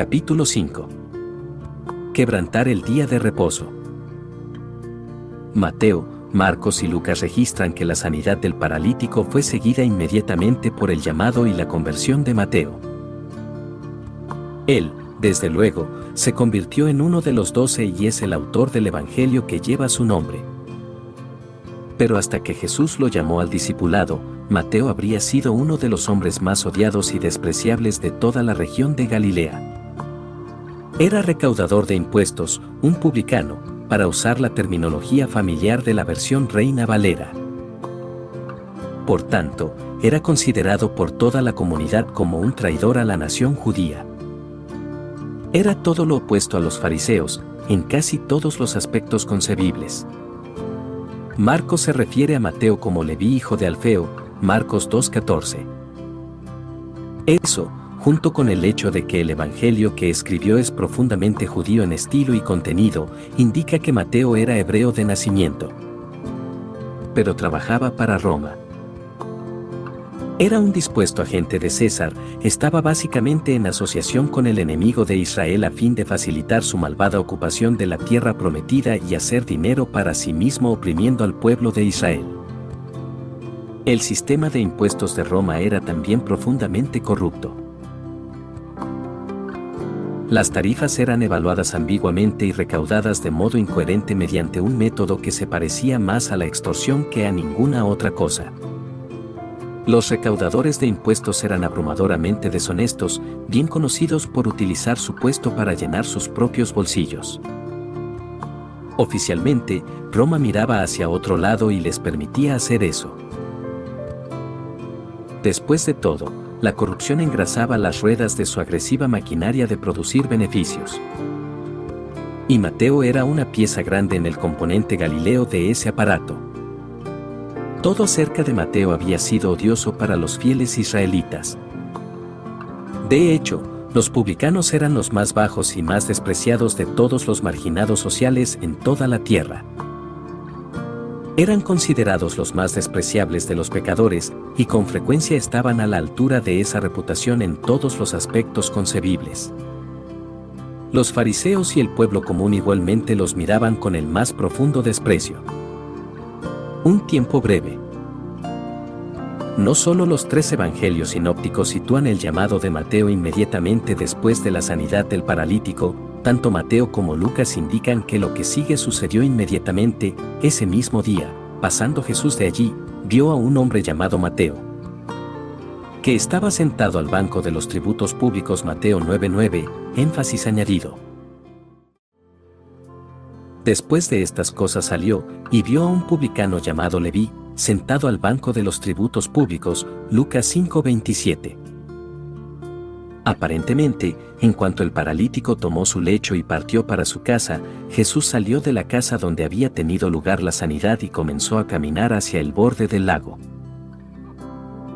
Capítulo 5. Quebrantar el día de reposo. Mateo, Marcos y Lucas registran que la sanidad del paralítico fue seguida inmediatamente por el llamado y la conversión de Mateo. Él, desde luego, se convirtió en uno de los doce y es el autor del Evangelio que lleva su nombre. Pero hasta que Jesús lo llamó al discipulado, Mateo habría sido uno de los hombres más odiados y despreciables de toda la región de Galilea. Era recaudador de impuestos, un publicano, para usar la terminología familiar de la versión Reina Valera. Por tanto, era considerado por toda la comunidad como un traidor a la nación judía. Era todo lo opuesto a los fariseos, en casi todos los aspectos concebibles. Marcos se refiere a Mateo como Leví hijo de Alfeo, Marcos 2.14. Eso, junto con el hecho de que el Evangelio que escribió es profundamente judío en estilo y contenido, indica que Mateo era hebreo de nacimiento. Pero trabajaba para Roma. Era un dispuesto agente de César, estaba básicamente en asociación con el enemigo de Israel a fin de facilitar su malvada ocupación de la tierra prometida y hacer dinero para sí mismo oprimiendo al pueblo de Israel. El sistema de impuestos de Roma era también profundamente corrupto. Las tarifas eran evaluadas ambiguamente y recaudadas de modo incoherente mediante un método que se parecía más a la extorsión que a ninguna otra cosa. Los recaudadores de impuestos eran abrumadoramente deshonestos, bien conocidos por utilizar su puesto para llenar sus propios bolsillos. Oficialmente, Roma miraba hacia otro lado y les permitía hacer eso. Después de todo, la corrupción engrasaba las ruedas de su agresiva maquinaria de producir beneficios. Y Mateo era una pieza grande en el componente galileo de ese aparato. Todo acerca de Mateo había sido odioso para los fieles israelitas. De hecho, los publicanos eran los más bajos y más despreciados de todos los marginados sociales en toda la tierra. Eran considerados los más despreciables de los pecadores y con frecuencia estaban a la altura de esa reputación en todos los aspectos concebibles. Los fariseos y el pueblo común igualmente los miraban con el más profundo desprecio. Un tiempo breve. No solo los tres evangelios sinópticos sitúan el llamado de Mateo inmediatamente después de la sanidad del paralítico, tanto Mateo como Lucas indican que lo que sigue sucedió inmediatamente, ese mismo día, pasando Jesús de allí, vio a un hombre llamado Mateo, que estaba sentado al banco de los tributos públicos Mateo 9:9, énfasis añadido. Después de estas cosas salió, y vio a un publicano llamado Leví, sentado al banco de los tributos públicos, Lucas 5:27. Aparentemente, en cuanto el paralítico tomó su lecho y partió para su casa, Jesús salió de la casa donde había tenido lugar la sanidad y comenzó a caminar hacia el borde del lago.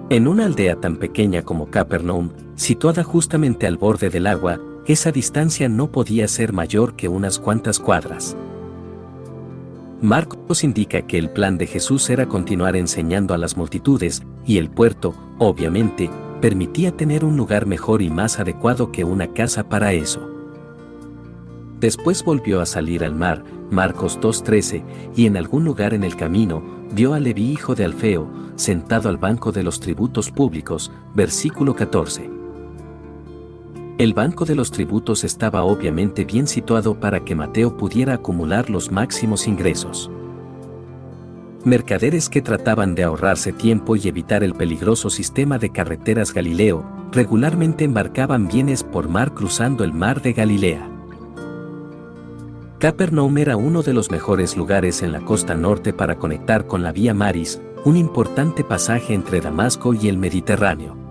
En una aldea tan pequeña como Capernaum, situada justamente al borde del agua, esa distancia no podía ser mayor que unas cuantas cuadras. Marcos indica que el plan de Jesús era continuar enseñando a las multitudes, y el puerto, obviamente, permitía tener un lugar mejor y más adecuado que una casa para eso. Después volvió a salir al mar, Marcos 2.13, y en algún lugar en el camino, vio a Leví hijo de Alfeo, sentado al banco de los tributos públicos, versículo 14. El banco de los tributos estaba obviamente bien situado para que Mateo pudiera acumular los máximos ingresos. Mercaderes que trataban de ahorrarse tiempo y evitar el peligroso sistema de carreteras Galileo, regularmente embarcaban bienes por mar cruzando el mar de Galilea. Capernaum era uno de los mejores lugares en la costa norte para conectar con la vía Maris, un importante pasaje entre Damasco y el Mediterráneo.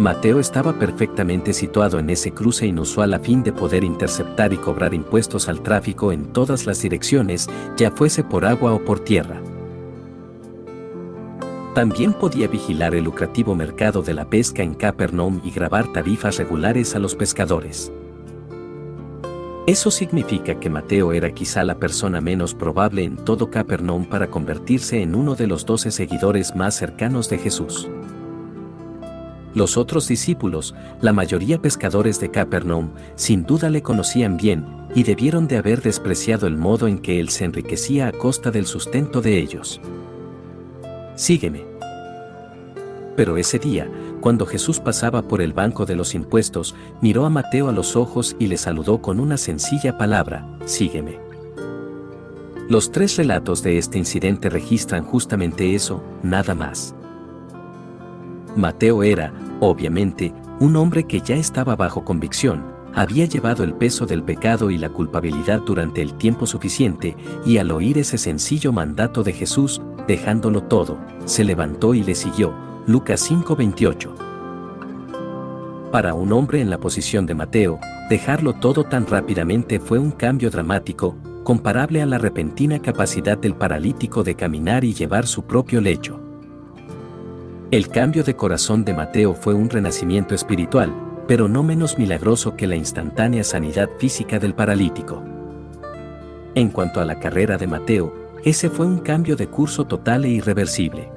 Mateo estaba perfectamente situado en ese cruce inusual a fin de poder interceptar y cobrar impuestos al tráfico en todas las direcciones, ya fuese por agua o por tierra. También podía vigilar el lucrativo mercado de la pesca en Capernaum y grabar tarifas regulares a los pescadores. Eso significa que Mateo era quizá la persona menos probable en todo Capernaum para convertirse en uno de los doce seguidores más cercanos de Jesús. Los otros discípulos, la mayoría pescadores de Capernaum, sin duda le conocían bien, y debieron de haber despreciado el modo en que él se enriquecía a costa del sustento de ellos. Sígueme. Pero ese día, cuando Jesús pasaba por el banco de los impuestos, miró a Mateo a los ojos y le saludó con una sencilla palabra, sígueme. Los tres relatos de este incidente registran justamente eso, nada más. Mateo era, obviamente, un hombre que ya estaba bajo convicción, había llevado el peso del pecado y la culpabilidad durante el tiempo suficiente, y al oír ese sencillo mandato de Jesús, dejándolo todo, se levantó y le siguió. Lucas 5:28. Para un hombre en la posición de Mateo, dejarlo todo tan rápidamente fue un cambio dramático, comparable a la repentina capacidad del paralítico de caminar y llevar su propio lecho. El cambio de corazón de Mateo fue un renacimiento espiritual, pero no menos milagroso que la instantánea sanidad física del paralítico. En cuanto a la carrera de Mateo, ese fue un cambio de curso total e irreversible.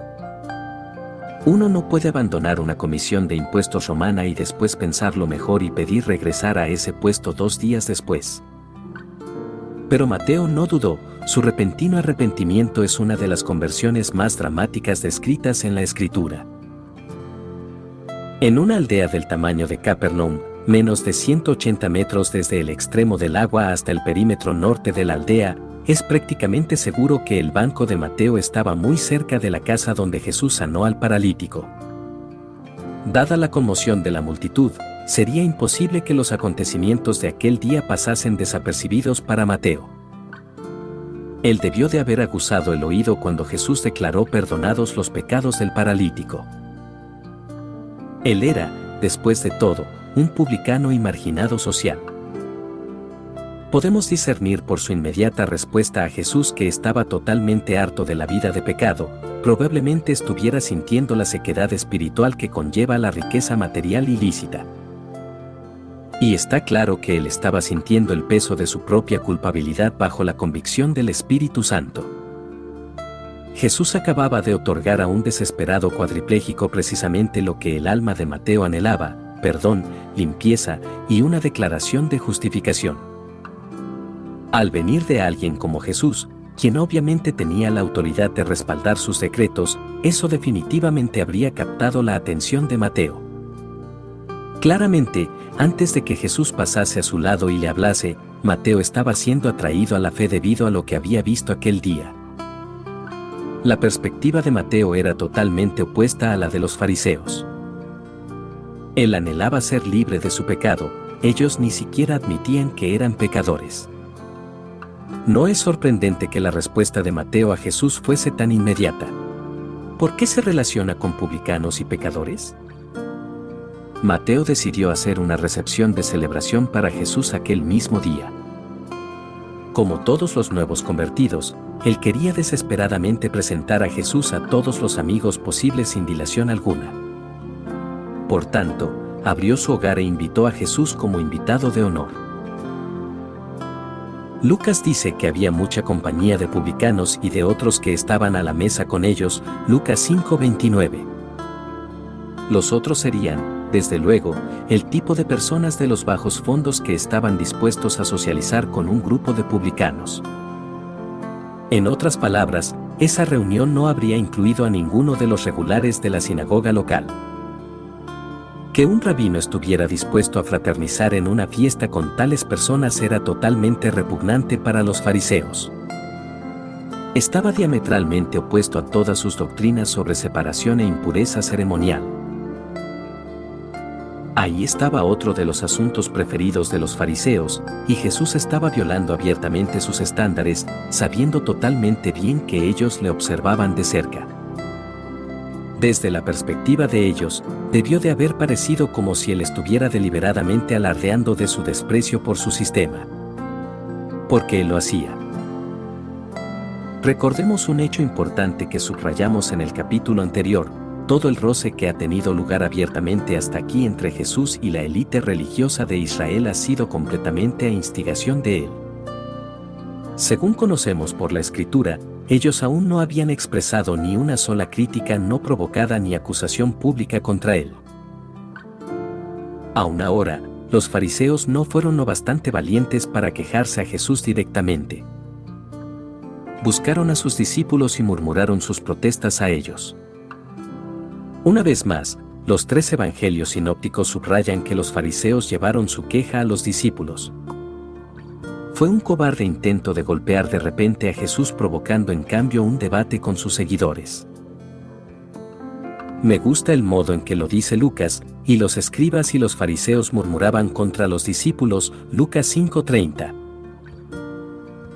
Uno no puede abandonar una comisión de impuestos romana y después pensarlo mejor y pedir regresar a ese puesto dos días después. Pero Mateo no dudó, su repentino arrepentimiento es una de las conversiones más dramáticas descritas en la escritura. En una aldea del tamaño de Capernaum, menos de 180 metros desde el extremo del agua hasta el perímetro norte de la aldea, es prácticamente seguro que el banco de Mateo estaba muy cerca de la casa donde Jesús sanó al paralítico. Dada la conmoción de la multitud, sería imposible que los acontecimientos de aquel día pasasen desapercibidos para Mateo. Él debió de haber aguzado el oído cuando Jesús declaró perdonados los pecados del paralítico. Él era, después de todo, un publicano y marginado social. Podemos discernir por su inmediata respuesta a Jesús que estaba totalmente harto de la vida de pecado, probablemente estuviera sintiendo la sequedad espiritual que conlleva la riqueza material ilícita. Y está claro que él estaba sintiendo el peso de su propia culpabilidad bajo la convicción del Espíritu Santo. Jesús acababa de otorgar a un desesperado cuadripléjico precisamente lo que el alma de Mateo anhelaba, perdón, limpieza y una declaración de justificación. Al venir de alguien como Jesús, quien obviamente tenía la autoridad de respaldar sus decretos, eso definitivamente habría captado la atención de Mateo. Claramente, antes de que Jesús pasase a su lado y le hablase, Mateo estaba siendo atraído a la fe debido a lo que había visto aquel día. La perspectiva de Mateo era totalmente opuesta a la de los fariseos. Él anhelaba ser libre de su pecado, ellos ni siquiera admitían que eran pecadores. No es sorprendente que la respuesta de Mateo a Jesús fuese tan inmediata. ¿Por qué se relaciona con publicanos y pecadores? Mateo decidió hacer una recepción de celebración para Jesús aquel mismo día. Como todos los nuevos convertidos, él quería desesperadamente presentar a Jesús a todos los amigos posibles sin dilación alguna. Por tanto, abrió su hogar e invitó a Jesús como invitado de honor. Lucas dice que había mucha compañía de publicanos y de otros que estaban a la mesa con ellos, Lucas 5:29. Los otros serían, desde luego, el tipo de personas de los bajos fondos que estaban dispuestos a socializar con un grupo de publicanos. En otras palabras, esa reunión no habría incluido a ninguno de los regulares de la sinagoga local. Que un rabino estuviera dispuesto a fraternizar en una fiesta con tales personas era totalmente repugnante para los fariseos. Estaba diametralmente opuesto a todas sus doctrinas sobre separación e impureza ceremonial. Ahí estaba otro de los asuntos preferidos de los fariseos, y Jesús estaba violando abiertamente sus estándares, sabiendo totalmente bien que ellos le observaban de cerca. Desde la perspectiva de ellos, debió de haber parecido como si él estuviera deliberadamente alardeando de su desprecio por su sistema. Porque él lo hacía. Recordemos un hecho importante que subrayamos en el capítulo anterior, todo el roce que ha tenido lugar abiertamente hasta aquí entre Jesús y la élite religiosa de Israel ha sido completamente a instigación de él. Según conocemos por la escritura, ellos aún no habían expresado ni una sola crítica no provocada ni acusación pública contra él. Aún ahora, los fariseos no fueron lo bastante valientes para quejarse a Jesús directamente. Buscaron a sus discípulos y murmuraron sus protestas a ellos. Una vez más, los tres evangelios sinópticos subrayan que los fariseos llevaron su queja a los discípulos. Fue un cobarde intento de golpear de repente a Jesús provocando en cambio un debate con sus seguidores. Me gusta el modo en que lo dice Lucas, y los escribas y los fariseos murmuraban contra los discípulos, Lucas 5:30.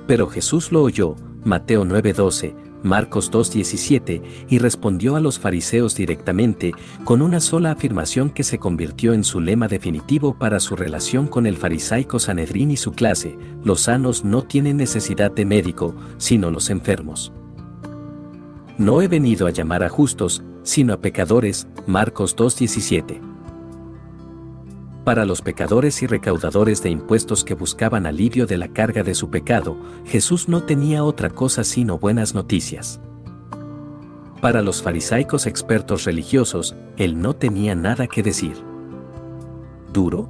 Pero Jesús lo oyó, Mateo 9:12, Marcos 2:17, y respondió a los fariseos directamente, con una sola afirmación que se convirtió en su lema definitivo para su relación con el farisaico Sanedrín y su clase, los sanos no tienen necesidad de médico, sino los enfermos. No he venido a llamar a justos, sino a pecadores, Marcos 2.17. Para los pecadores y recaudadores de impuestos que buscaban alivio de la carga de su pecado, Jesús no tenía otra cosa sino buenas noticias. Para los farisaicos expertos religiosos, él no tenía nada que decir. ¿Duro?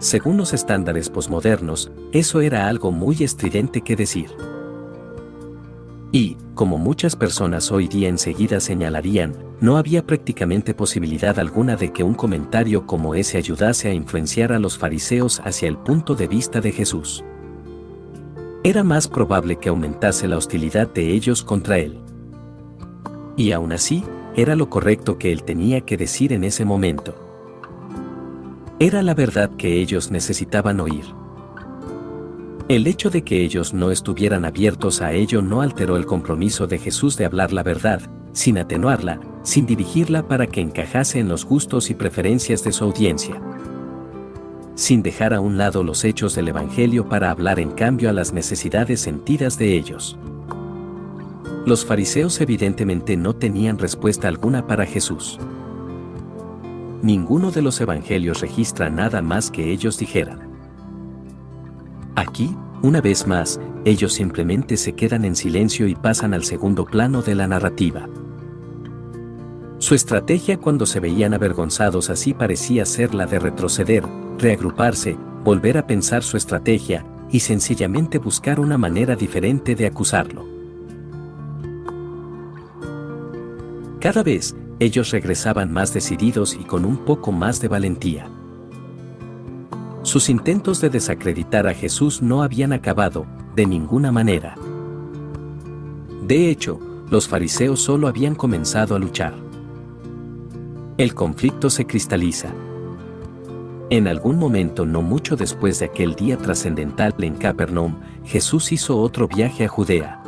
Según los estándares posmodernos, eso era algo muy estridente que decir. Y, como muchas personas hoy día enseguida señalarían, no había prácticamente posibilidad alguna de que un comentario como ese ayudase a influenciar a los fariseos hacia el punto de vista de Jesús. Era más probable que aumentase la hostilidad de ellos contra él. Y aún así, era lo correcto que él tenía que decir en ese momento. Era la verdad que ellos necesitaban oír. El hecho de que ellos no estuvieran abiertos a ello no alteró el compromiso de Jesús de hablar la verdad, sin atenuarla, sin dirigirla para que encajase en los gustos y preferencias de su audiencia. Sin dejar a un lado los hechos del Evangelio para hablar en cambio a las necesidades sentidas de ellos. Los fariseos evidentemente no tenían respuesta alguna para Jesús. Ninguno de los evangelios registra nada más que ellos dijeran. Aquí, una vez más, ellos simplemente se quedan en silencio y pasan al segundo plano de la narrativa. Su estrategia cuando se veían avergonzados así parecía ser la de retroceder, reagruparse, volver a pensar su estrategia, y sencillamente buscar una manera diferente de acusarlo. Cada vez, ellos regresaban más decididos y con un poco más de valentía. Sus intentos de desacreditar a Jesús no habían acabado, de ninguna manera. De hecho, los fariseos solo habían comenzado a luchar. El conflicto se cristaliza. En algún momento no mucho después de aquel día trascendental en Capernaum, Jesús hizo otro viaje a Judea.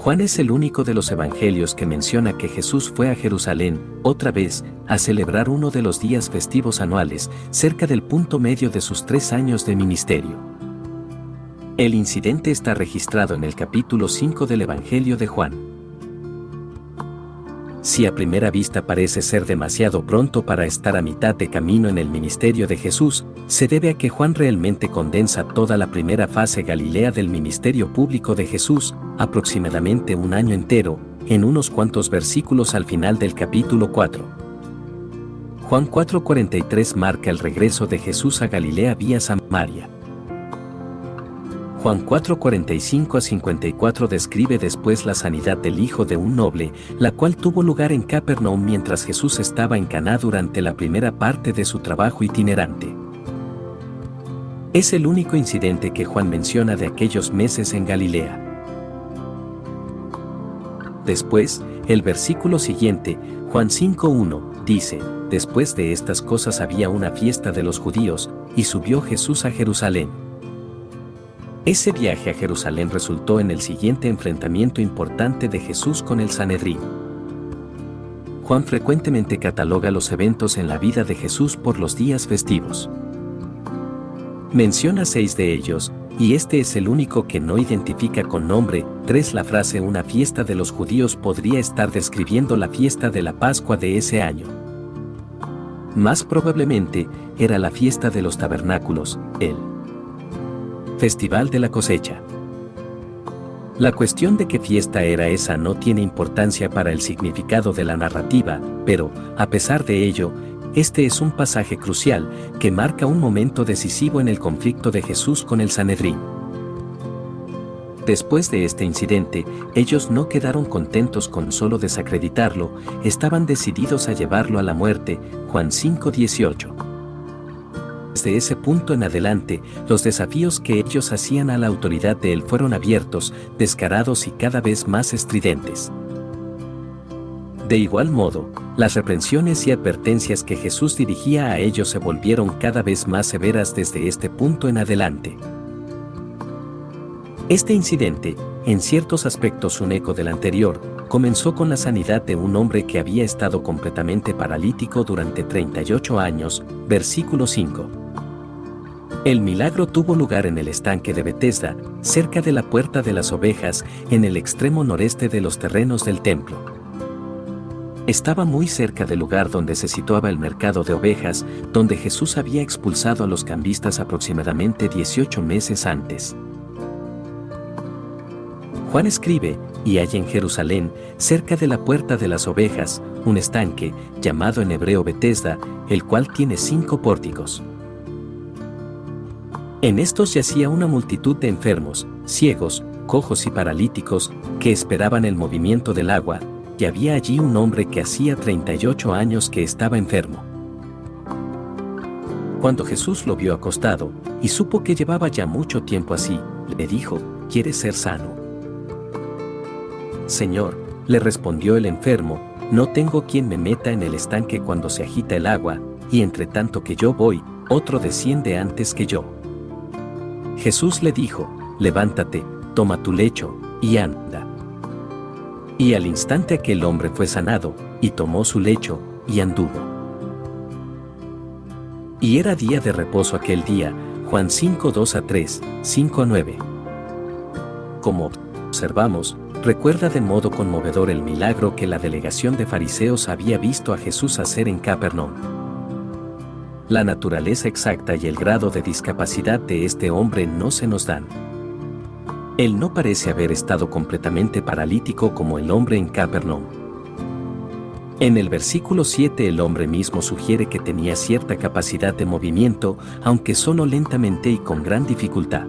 Juan es el único de los evangelios que menciona que Jesús fue a Jerusalén, otra vez, a celebrar uno de los días festivos anuales, cerca del punto medio de sus tres años de ministerio. El incidente está registrado en el capítulo 5 del Evangelio de Juan. Si a primera vista parece ser demasiado pronto para estar a mitad de camino en el ministerio de Jesús, se debe a que Juan realmente condensa toda la primera fase galilea del ministerio público de Jesús, aproximadamente un año entero, en unos cuantos versículos al final del capítulo 4. Juan 4:43 marca el regreso de Jesús a Galilea vía Samaria. Juan 4:45 a 54 describe después la sanidad del hijo de un noble, la cual tuvo lugar en Capernaum mientras Jesús estaba en Caná durante la primera parte de su trabajo itinerante. Es el único incidente que Juan menciona de aquellos meses en Galilea. Después, el versículo siguiente, Juan 5.1, dice, Después de estas cosas había una fiesta de los judíos, y subió Jesús a Jerusalén. Ese viaje a Jerusalén resultó en el siguiente enfrentamiento importante de Jesús con el Sanedrín. Juan frecuentemente cataloga los eventos en la vida de Jesús por los días festivos. Menciona seis de ellos, y este es el único que no identifica con nombre. 3. La frase una fiesta de los judíos podría estar describiendo la fiesta de la Pascua de ese año. Más probablemente, era la fiesta de los tabernáculos, el Festival de la cosecha. La cuestión de qué fiesta era esa no tiene importancia para el significado de la narrativa, pero, a pesar de ello, este es un pasaje crucial que marca un momento decisivo en el conflicto de Jesús con el Sanedrín. Después de este incidente, ellos no quedaron contentos con solo desacreditarlo, estaban decididos a llevarlo a la muerte, Juan 5:18. Desde ese punto en adelante, los desafíos que ellos hacían a la autoridad de él fueron abiertos, descarados y cada vez más estridentes. De igual modo, las reprensiones y advertencias que Jesús dirigía a ellos se volvieron cada vez más severas desde este punto en adelante. Este incidente, en ciertos aspectos un eco del anterior, comenzó con la sanidad de un hombre que había estado completamente paralítico durante 38 años, versículo 5. El milagro tuvo lugar en el estanque de Bethesda, cerca de la puerta de las ovejas, en el extremo noreste de los terrenos del templo. Estaba muy cerca del lugar donde se situaba el mercado de ovejas, donde Jesús había expulsado a los cambistas aproximadamente 18 meses antes. Juan escribe, y hay en Jerusalén, cerca de la puerta de las ovejas, un estanque, llamado en hebreo Betesda, el cual tiene cinco pórticos. En estos yacía una multitud de enfermos, ciegos, cojos y paralíticos, que esperaban el movimiento del agua, y había allí un hombre que hacía 38 años que estaba enfermo. Cuando Jesús lo vio acostado, y supo que llevaba ya mucho tiempo así, le dijo, ¿quieres ser sano? Señor, le respondió el enfermo, no tengo quien me meta en el estanque cuando se agita el agua, y entre tanto que yo voy, otro desciende antes que yo. Jesús le dijo, levántate, toma tu lecho, y anda. Y al instante aquel hombre fue sanado, y tomó su lecho, y anduvo. Y era día de reposo aquel día, Juan 5 2 a 3, 5 a 9. Como observamos, recuerda de modo conmovedor el milagro que la delegación de fariseos había visto a Jesús hacer en Capernaum. La naturaleza exacta y el grado de discapacidad de este hombre no se nos dan. Él no parece haber estado completamente paralítico como el hombre en Capernaum. En el versículo 7 el hombre mismo sugiere que tenía cierta capacidad de movimiento, aunque solo lentamente y con gran dificultad.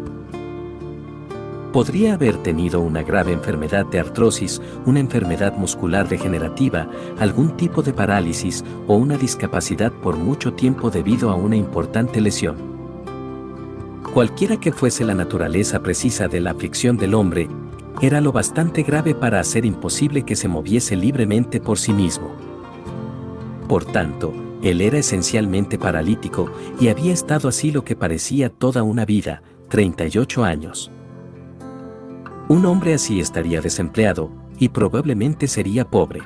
Podría haber tenido una grave enfermedad de artrosis, una enfermedad muscular degenerativa, algún tipo de parálisis o una discapacidad por mucho tiempo debido a una importante lesión. Cualquiera que fuese la naturaleza precisa de la aflicción del hombre, era lo bastante grave para hacer imposible que se moviese libremente por sí mismo. Por tanto, él era esencialmente paralítico y había estado así lo que parecía toda una vida, 38 años. Un hombre así estaría desempleado, y probablemente sería pobre.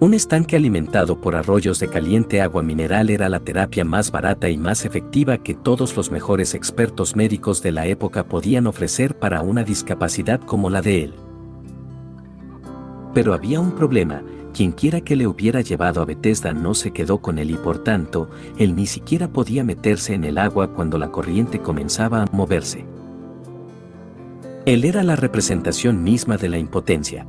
Un estanque alimentado por arroyos de caliente agua mineral era la terapia más barata y más efectiva que todos los mejores expertos médicos de la época podían ofrecer para una discapacidad como la de él. Pero había un problema, quienquiera que le hubiera llevado a Bethesda no se quedó con él y por tanto, él ni siquiera podía meterse en el agua cuando la corriente comenzaba a moverse. Él era la representación misma de la impotencia.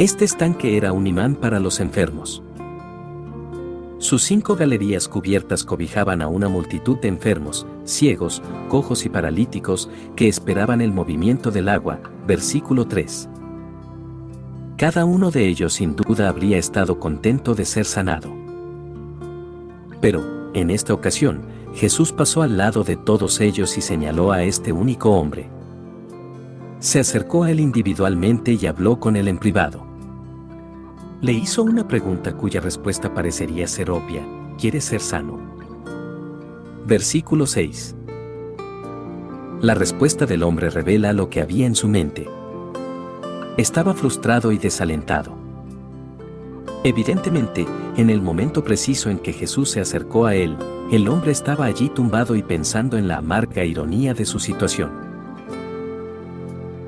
Este estanque era un imán para los enfermos. Sus cinco galerías cubiertas cobijaban a una multitud de enfermos, ciegos, cojos y paralíticos que esperaban el movimiento del agua, versículo 3. Cada uno de ellos sin duda habría estado contento de ser sanado. Pero, en esta ocasión, Jesús pasó al lado de todos ellos y señaló a este único hombre se acercó a él individualmente y habló con él en privado. Le hizo una pregunta cuya respuesta parecería ser obvia, ¿quieres ser sano? Versículo 6. La respuesta del hombre revela lo que había en su mente. Estaba frustrado y desalentado. Evidentemente, en el momento preciso en que Jesús se acercó a él, el hombre estaba allí tumbado y pensando en la amarga ironía de su situación.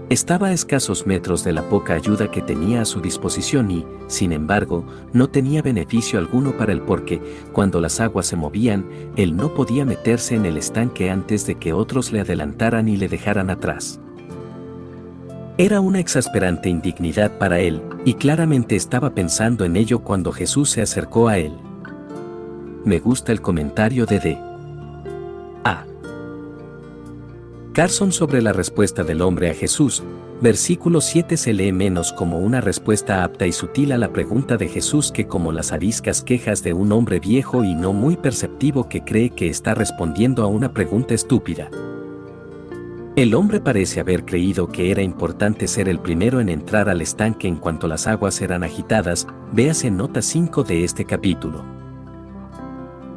Estaba a escasos metros de la poca ayuda que tenía a su disposición y, sin embargo, no tenía beneficio alguno para él porque, cuando las aguas se movían, él no podía meterse en el estanque antes de que otros le adelantaran y le dejaran atrás. Era una exasperante indignidad para él, y claramente estaba pensando en ello cuando Jesús se acercó a él. Me gusta el comentario de D. Carson sobre la respuesta del hombre a Jesús, versículo 7 se lee menos como una respuesta apta y sutil a la pregunta de Jesús que como las ariscas quejas de un hombre viejo y no muy perceptivo que cree que está respondiendo a una pregunta estúpida. El hombre parece haber creído que era importante ser el primero en entrar al estanque en cuanto las aguas eran agitadas, véase nota 5 de este capítulo.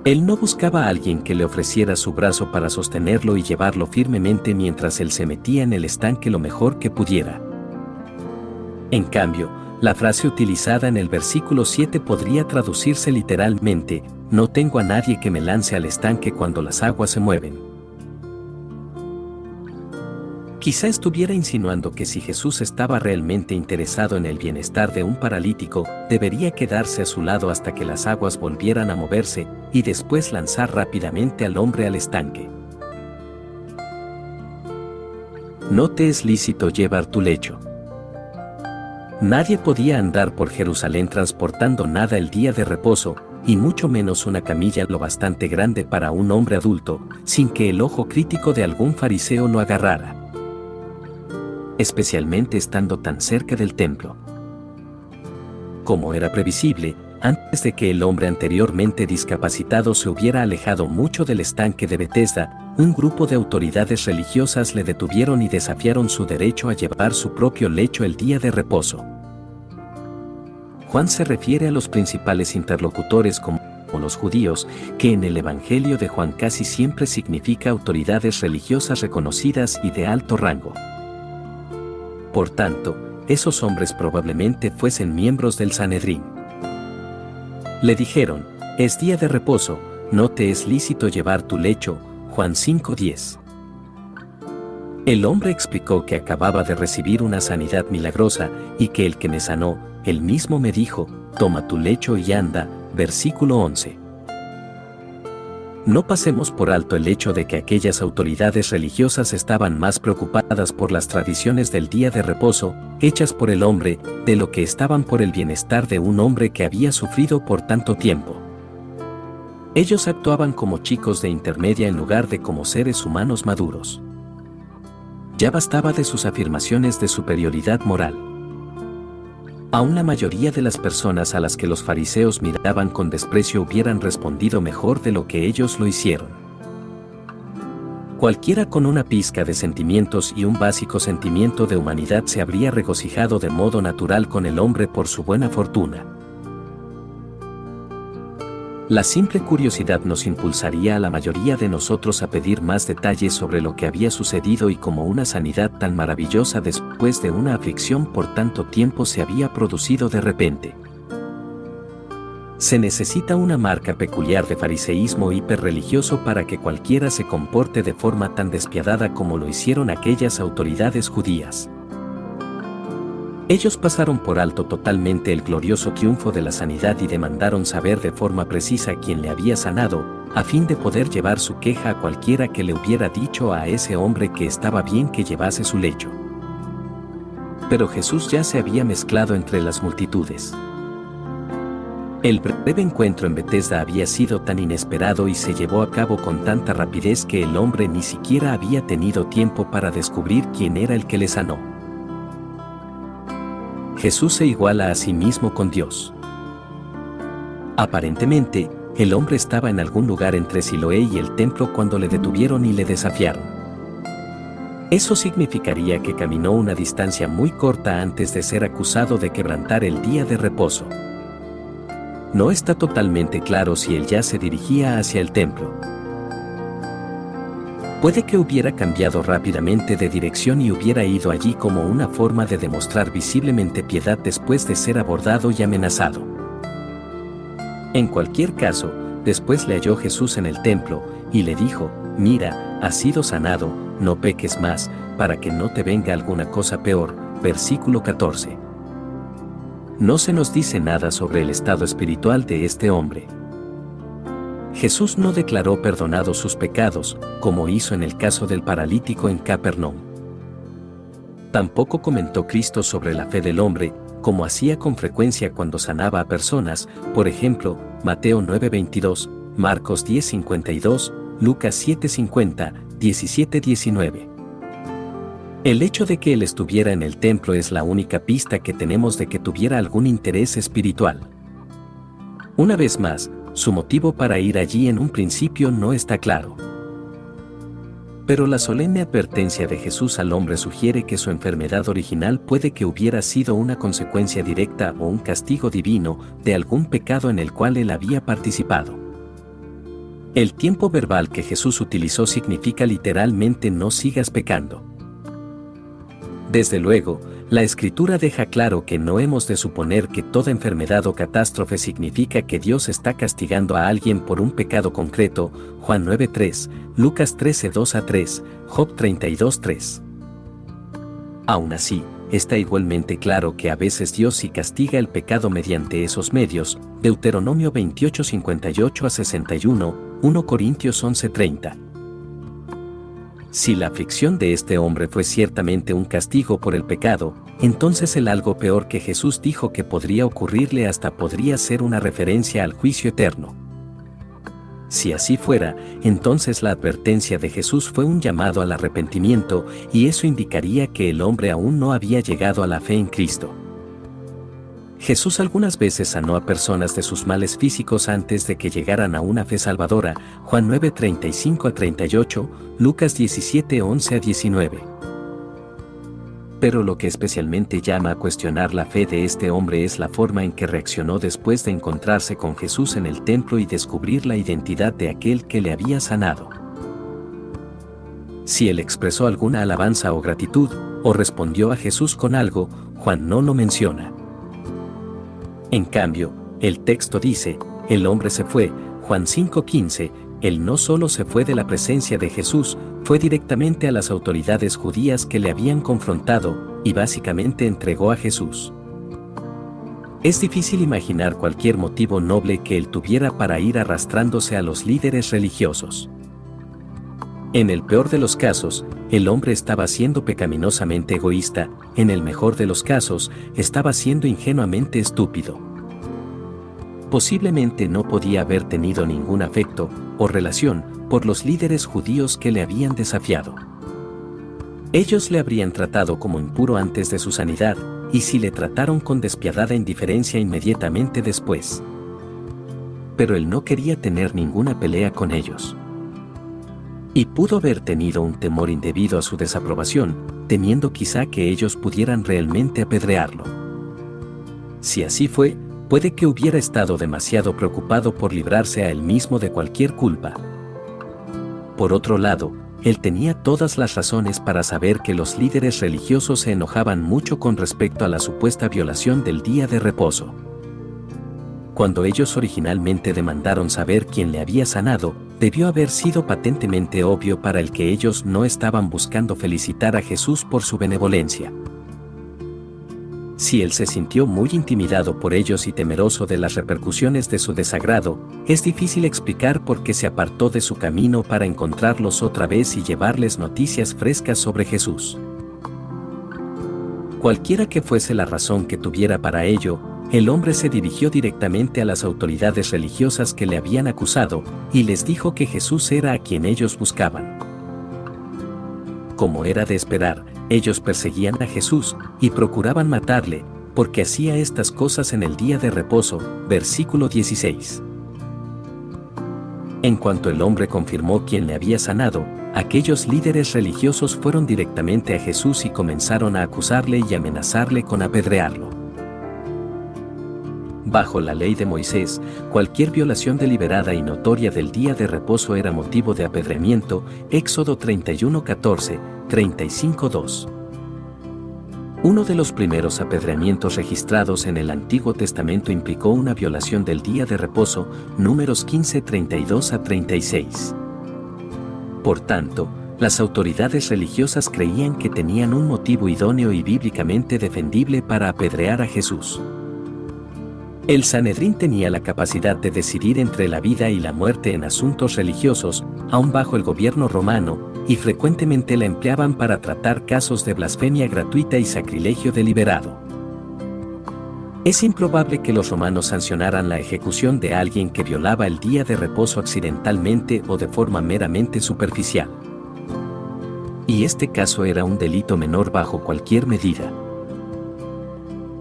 Él no buscaba a alguien que le ofreciera su brazo para sostenerlo y llevarlo firmemente mientras él se metía en el estanque lo mejor que pudiera. En cambio, la frase utilizada en el versículo 7 podría traducirse literalmente, no tengo a nadie que me lance al estanque cuando las aguas se mueven. Quizá estuviera insinuando que si Jesús estaba realmente interesado en el bienestar de un paralítico, debería quedarse a su lado hasta que las aguas volvieran a moverse y después lanzar rápidamente al hombre al estanque. No te es lícito llevar tu lecho. Nadie podía andar por Jerusalén transportando nada el día de reposo, y mucho menos una camilla lo bastante grande para un hombre adulto, sin que el ojo crítico de algún fariseo no agarrara especialmente estando tan cerca del templo. Como era previsible, antes de que el hombre anteriormente discapacitado se hubiera alejado mucho del estanque de Bethesda, un grupo de autoridades religiosas le detuvieron y desafiaron su derecho a llevar su propio lecho el día de reposo. Juan se refiere a los principales interlocutores como los judíos, que en el Evangelio de Juan casi siempre significa autoridades religiosas reconocidas y de alto rango. Por tanto, esos hombres probablemente fuesen miembros del Sanedrín. Le dijeron, es día de reposo, no te es lícito llevar tu lecho, Juan 5:10. El hombre explicó que acababa de recibir una sanidad milagrosa y que el que me sanó, él mismo me dijo, toma tu lecho y anda, versículo 11. No pasemos por alto el hecho de que aquellas autoridades religiosas estaban más preocupadas por las tradiciones del día de reposo, hechas por el hombre, de lo que estaban por el bienestar de un hombre que había sufrido por tanto tiempo. Ellos actuaban como chicos de intermedia en lugar de como seres humanos maduros. Ya bastaba de sus afirmaciones de superioridad moral. Aún la mayoría de las personas a las que los fariseos miraban con desprecio hubieran respondido mejor de lo que ellos lo hicieron. Cualquiera con una pizca de sentimientos y un básico sentimiento de humanidad se habría regocijado de modo natural con el hombre por su buena fortuna. La simple curiosidad nos impulsaría a la mayoría de nosotros a pedir más detalles sobre lo que había sucedido y cómo una sanidad tan maravillosa después de una aflicción por tanto tiempo se había producido de repente. Se necesita una marca peculiar de fariseísmo hiperreligioso para que cualquiera se comporte de forma tan despiadada como lo hicieron aquellas autoridades judías. Ellos pasaron por alto totalmente el glorioso triunfo de la sanidad y demandaron saber de forma precisa quién le había sanado, a fin de poder llevar su queja a cualquiera que le hubiera dicho a ese hombre que estaba bien que llevase su lecho. Pero Jesús ya se había mezclado entre las multitudes. El breve encuentro en Bethesda había sido tan inesperado y se llevó a cabo con tanta rapidez que el hombre ni siquiera había tenido tiempo para descubrir quién era el que le sanó. Jesús se iguala a sí mismo con Dios. Aparentemente, el hombre estaba en algún lugar entre Siloé y el templo cuando le detuvieron y le desafiaron. Eso significaría que caminó una distancia muy corta antes de ser acusado de quebrantar el día de reposo. No está totalmente claro si él ya se dirigía hacia el templo. Puede que hubiera cambiado rápidamente de dirección y hubiera ido allí como una forma de demostrar visiblemente piedad después de ser abordado y amenazado. En cualquier caso, después le halló Jesús en el templo, y le dijo, mira, has sido sanado, no peques más, para que no te venga alguna cosa peor. Versículo 14. No se nos dice nada sobre el estado espiritual de este hombre. Jesús no declaró perdonados sus pecados, como hizo en el caso del paralítico en Capernaum. Tampoco comentó Cristo sobre la fe del hombre, como hacía con frecuencia cuando sanaba a personas, por ejemplo, Mateo 9:22, Marcos 10:52, Lucas 7:50, 17:19. El hecho de que él estuviera en el templo es la única pista que tenemos de que tuviera algún interés espiritual. Una vez más, su motivo para ir allí en un principio no está claro. Pero la solemne advertencia de Jesús al hombre sugiere que su enfermedad original puede que hubiera sido una consecuencia directa o un castigo divino de algún pecado en el cual él había participado. El tiempo verbal que Jesús utilizó significa literalmente no sigas pecando. Desde luego, la escritura deja claro que no hemos de suponer que toda enfermedad o catástrofe significa que Dios está castigando a alguien por un pecado concreto, Juan 9.3, Lucas 13.2 a 3, Job 32.3. Aún así, está igualmente claro que a veces Dios sí castiga el pecado mediante esos medios, Deuteronomio 28.58 a 61, 1 Corintios 11.30. Si la aflicción de este hombre fue ciertamente un castigo por el pecado, entonces el algo peor que Jesús dijo que podría ocurrirle hasta podría ser una referencia al juicio eterno. Si así fuera, entonces la advertencia de Jesús fue un llamado al arrepentimiento y eso indicaría que el hombre aún no había llegado a la fe en Cristo. Jesús algunas veces sanó a personas de sus males físicos antes de que llegaran a una fe salvadora, Juan 9, 35 a 38, Lucas 17, 11 a 19. Pero lo que especialmente llama a cuestionar la fe de este hombre es la forma en que reaccionó después de encontrarse con Jesús en el templo y descubrir la identidad de aquel que le había sanado. Si él expresó alguna alabanza o gratitud, o respondió a Jesús con algo, Juan no lo menciona. En cambio, el texto dice, el hombre se fue, Juan 5:15, él no solo se fue de la presencia de Jesús, fue directamente a las autoridades judías que le habían confrontado, y básicamente entregó a Jesús. Es difícil imaginar cualquier motivo noble que él tuviera para ir arrastrándose a los líderes religiosos. En el peor de los casos, el hombre estaba siendo pecaminosamente egoísta, en el mejor de los casos, estaba siendo ingenuamente estúpido. Posiblemente no podía haber tenido ningún afecto o relación por los líderes judíos que le habían desafiado. Ellos le habrían tratado como impuro antes de su sanidad, y si le trataron con despiadada indiferencia inmediatamente después. Pero él no quería tener ninguna pelea con ellos. Y pudo haber tenido un temor indebido a su desaprobación, temiendo quizá que ellos pudieran realmente apedrearlo. Si así fue, puede que hubiera estado demasiado preocupado por librarse a él mismo de cualquier culpa. Por otro lado, él tenía todas las razones para saber que los líderes religiosos se enojaban mucho con respecto a la supuesta violación del día de reposo. Cuando ellos originalmente demandaron saber quién le había sanado, debió haber sido patentemente obvio para el que ellos no estaban buscando felicitar a Jesús por su benevolencia. Si él se sintió muy intimidado por ellos y temeroso de las repercusiones de su desagrado, es difícil explicar por qué se apartó de su camino para encontrarlos otra vez y llevarles noticias frescas sobre Jesús. Cualquiera que fuese la razón que tuviera para ello, el hombre se dirigió directamente a las autoridades religiosas que le habían acusado, y les dijo que Jesús era a quien ellos buscaban. Como era de esperar, ellos perseguían a Jesús, y procuraban matarle, porque hacía estas cosas en el día de reposo, versículo 16. En cuanto el hombre confirmó quién le había sanado, aquellos líderes religiosos fueron directamente a Jesús y comenzaron a acusarle y amenazarle con apedrearlo. Bajo la ley de Moisés, cualquier violación deliberada y notoria del día de reposo era motivo de apedreamiento, Éxodo 31:14, 35:2. Uno de los primeros apedreamientos registrados en el Antiguo Testamento implicó una violación del día de reposo, números 15:32 a 36. Por tanto, las autoridades religiosas creían que tenían un motivo idóneo y bíblicamente defendible para apedrear a Jesús. El Sanedrín tenía la capacidad de decidir entre la vida y la muerte en asuntos religiosos, aún bajo el gobierno romano, y frecuentemente la empleaban para tratar casos de blasfemia gratuita y sacrilegio deliberado. Es improbable que los romanos sancionaran la ejecución de alguien que violaba el día de reposo accidentalmente o de forma meramente superficial. Y este caso era un delito menor bajo cualquier medida.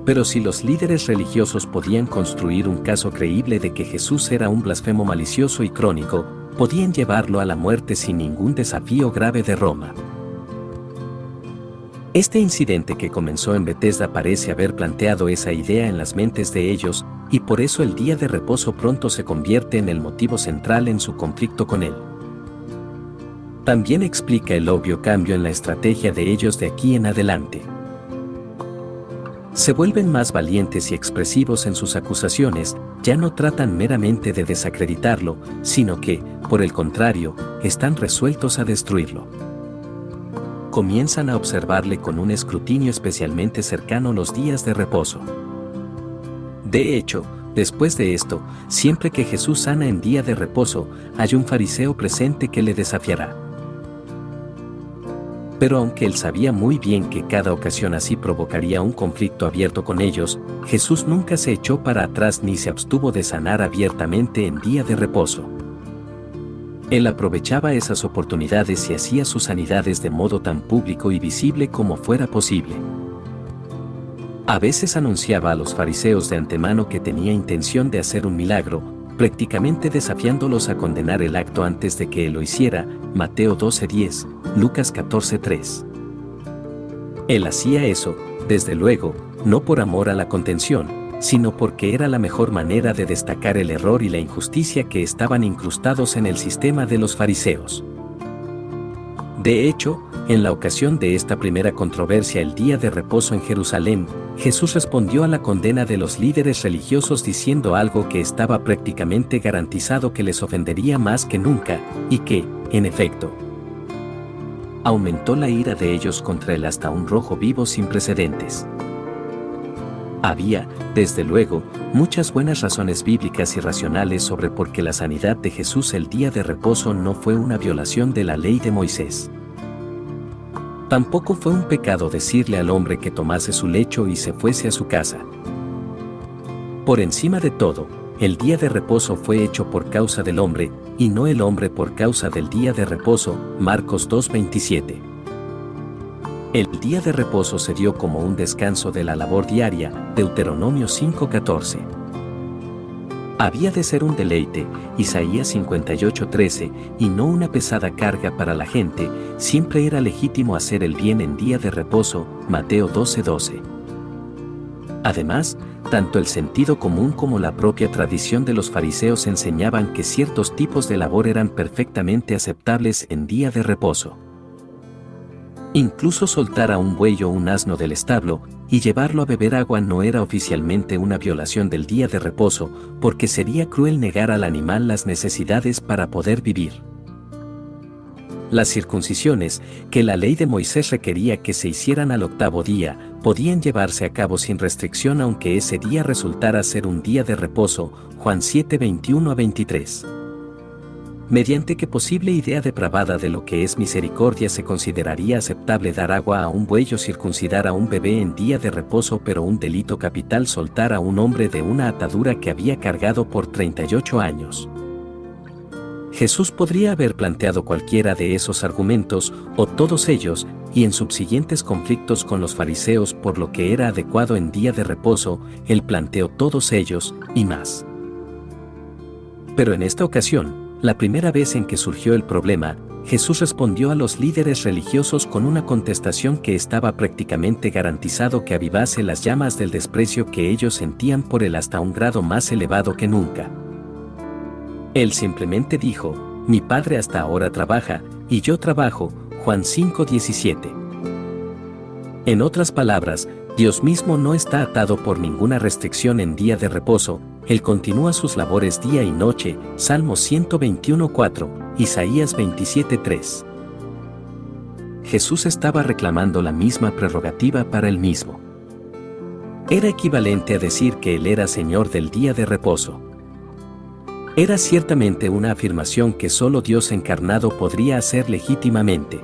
Pero si los líderes religiosos podían construir un caso creíble de que Jesús era un blasfemo malicioso y crónico, podían llevarlo a la muerte sin ningún desafío grave de Roma. Este incidente que comenzó en Bethesda parece haber planteado esa idea en las mentes de ellos, y por eso el día de reposo pronto se convierte en el motivo central en su conflicto con él. También explica el obvio cambio en la estrategia de ellos de aquí en adelante se vuelven más valientes y expresivos en sus acusaciones, ya no tratan meramente de desacreditarlo, sino que, por el contrario, están resueltos a destruirlo. Comienzan a observarle con un escrutinio especialmente cercano los días de reposo. De hecho, después de esto, siempre que Jesús sana en día de reposo, hay un fariseo presente que le desafiará. Pero aunque él sabía muy bien que cada ocasión así provocaría un conflicto abierto con ellos, Jesús nunca se echó para atrás ni se abstuvo de sanar abiertamente en día de reposo. Él aprovechaba esas oportunidades y hacía sus sanidades de modo tan público y visible como fuera posible. A veces anunciaba a los fariseos de antemano que tenía intención de hacer un milagro, prácticamente desafiándolos a condenar el acto antes de que él lo hiciera, Mateo 12:10, Lucas 14:3. Él hacía eso, desde luego, no por amor a la contención, sino porque era la mejor manera de destacar el error y la injusticia que estaban incrustados en el sistema de los fariseos. De hecho, en la ocasión de esta primera controversia el día de reposo en Jerusalén, Jesús respondió a la condena de los líderes religiosos diciendo algo que estaba prácticamente garantizado que les ofendería más que nunca, y que, en efecto, aumentó la ira de ellos contra él hasta un rojo vivo sin precedentes. Había, desde luego, muchas buenas razones bíblicas y racionales sobre por qué la sanidad de Jesús el día de reposo no fue una violación de la ley de Moisés. Tampoco fue un pecado decirle al hombre que tomase su lecho y se fuese a su casa. Por encima de todo, el día de reposo fue hecho por causa del hombre, y no el hombre por causa del día de reposo, Marcos 2.27. El día de reposo se dio como un descanso de la labor diaria, Deuteronomio 5.14 había de ser un deleite, Isaías 58:13, y no una pesada carga para la gente, siempre era legítimo hacer el bien en día de reposo, Mateo 12:12. Además, tanto el sentido común como la propia tradición de los fariseos enseñaban que ciertos tipos de labor eran perfectamente aceptables en día de reposo. Incluso soltar a un buey o un asno del establo y llevarlo a beber agua no era oficialmente una violación del día de reposo, porque sería cruel negar al animal las necesidades para poder vivir. Las circuncisiones, que la ley de Moisés requería que se hicieran al octavo día, podían llevarse a cabo sin restricción aunque ese día resultara ser un día de reposo, Juan 7, 21 a 23 mediante qué posible idea depravada de lo que es misericordia se consideraría aceptable dar agua a un buey o circuncidar a un bebé en día de reposo pero un delito capital soltar a un hombre de una atadura que había cargado por 38 años. Jesús podría haber planteado cualquiera de esos argumentos, o todos ellos, y en subsiguientes conflictos con los fariseos por lo que era adecuado en día de reposo, él planteó todos ellos, y más. Pero en esta ocasión, la primera vez en que surgió el problema, Jesús respondió a los líderes religiosos con una contestación que estaba prácticamente garantizado que avivase las llamas del desprecio que ellos sentían por él hasta un grado más elevado que nunca. Él simplemente dijo, mi padre hasta ahora trabaja, y yo trabajo, Juan 5:17. En otras palabras, Dios mismo no está atado por ninguna restricción en día de reposo, Él continúa sus labores día y noche, Salmo 121.4, Isaías 27.3. Jesús estaba reclamando la misma prerrogativa para él mismo. Era equivalente a decir que Él era Señor del día de reposo. Era ciertamente una afirmación que solo Dios encarnado podría hacer legítimamente.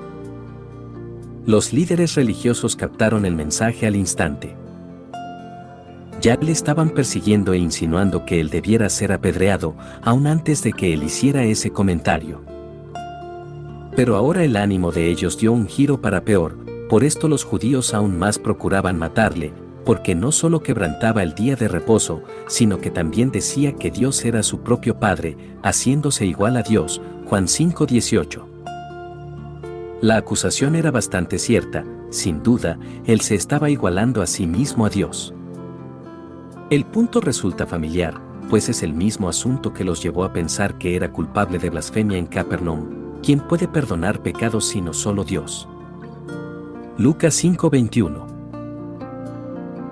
Los líderes religiosos captaron el mensaje al instante. Ya le estaban persiguiendo e insinuando que él debiera ser apedreado, aún antes de que él hiciera ese comentario. Pero ahora el ánimo de ellos dio un giro para peor, por esto los judíos aún más procuraban matarle, porque no solo quebrantaba el día de reposo, sino que también decía que Dios era su propio Padre, haciéndose igual a Dios, Juan 5:18. La acusación era bastante cierta, sin duda, él se estaba igualando a sí mismo a Dios. El punto resulta familiar, pues es el mismo asunto que los llevó a pensar que era culpable de blasfemia en Capernaum. ¿Quién puede perdonar pecados sino solo Dios? Lucas 5:21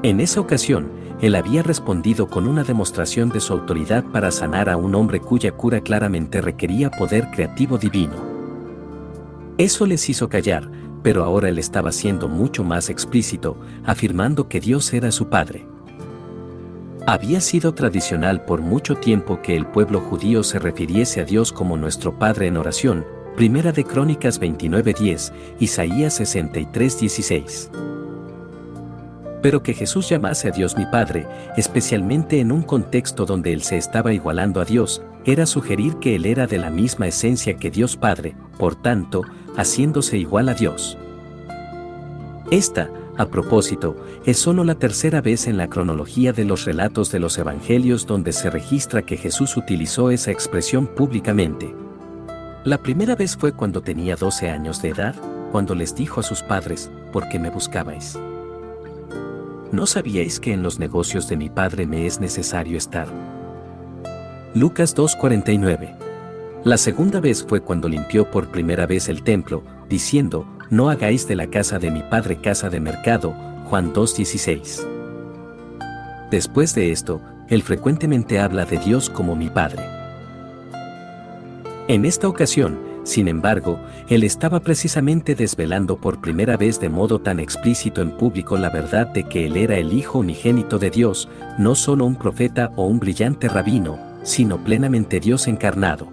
En esa ocasión, él había respondido con una demostración de su autoridad para sanar a un hombre cuya cura claramente requería poder creativo divino. Eso les hizo callar, pero ahora él estaba siendo mucho más explícito, afirmando que Dios era su Padre. Había sido tradicional por mucho tiempo que el pueblo judío se refiriese a Dios como nuestro Padre en oración, Primera de Crónicas 29:10, Isaías 63:16. Pero que Jesús llamase a Dios mi Padre, especialmente en un contexto donde él se estaba igualando a Dios, era sugerir que él era de la misma esencia que Dios Padre, por tanto, haciéndose igual a Dios. Esta, a propósito, es solo la tercera vez en la cronología de los relatos de los evangelios donde se registra que Jesús utilizó esa expresión públicamente. La primera vez fue cuando tenía 12 años de edad, cuando les dijo a sus padres, ¿por qué me buscabais? ¿No sabíais que en los negocios de mi padre me es necesario estar? Lucas 2:49 La segunda vez fue cuando limpió por primera vez el templo, diciendo, no hagáis de la casa de mi padre casa de mercado, Juan 2.16. Después de esto, él frecuentemente habla de Dios como mi Padre. En esta ocasión, sin embargo, él estaba precisamente desvelando por primera vez de modo tan explícito en público la verdad de que él era el Hijo unigénito de Dios, no solo un profeta o un brillante rabino, sino plenamente Dios encarnado.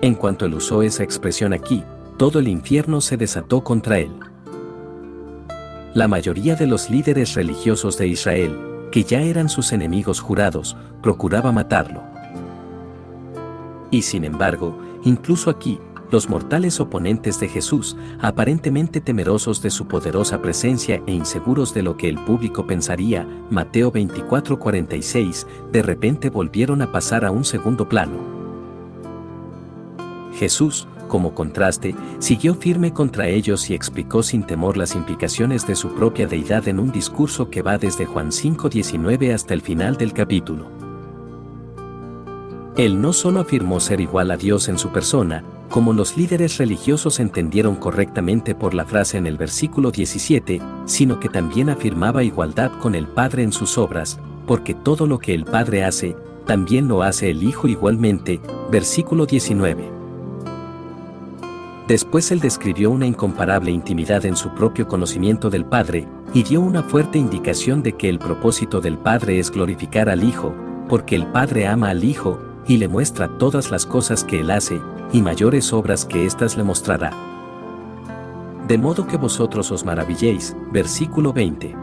En cuanto él usó esa expresión aquí, todo el infierno se desató contra él. La mayoría de los líderes religiosos de Israel, que ya eran sus enemigos jurados, procuraba matarlo. Y sin embargo, incluso aquí, los mortales oponentes de Jesús, aparentemente temerosos de su poderosa presencia e inseguros de lo que el público pensaría, Mateo 24:46, de repente volvieron a pasar a un segundo plano. Jesús, como contraste, siguió firme contra ellos y explicó sin temor las implicaciones de su propia deidad en un discurso que va desde Juan 5.19 hasta el final del capítulo. Él no solo afirmó ser igual a Dios en su persona, como los líderes religiosos entendieron correctamente por la frase en el versículo 17, sino que también afirmaba igualdad con el Padre en sus obras, porque todo lo que el Padre hace, también lo hace el Hijo igualmente, versículo 19. Después él describió una incomparable intimidad en su propio conocimiento del Padre, y dio una fuerte indicación de que el propósito del Padre es glorificar al Hijo, porque el Padre ama al Hijo, y le muestra todas las cosas que él hace, y mayores obras que éstas le mostrará. De modo que vosotros os maravilléis, versículo 20.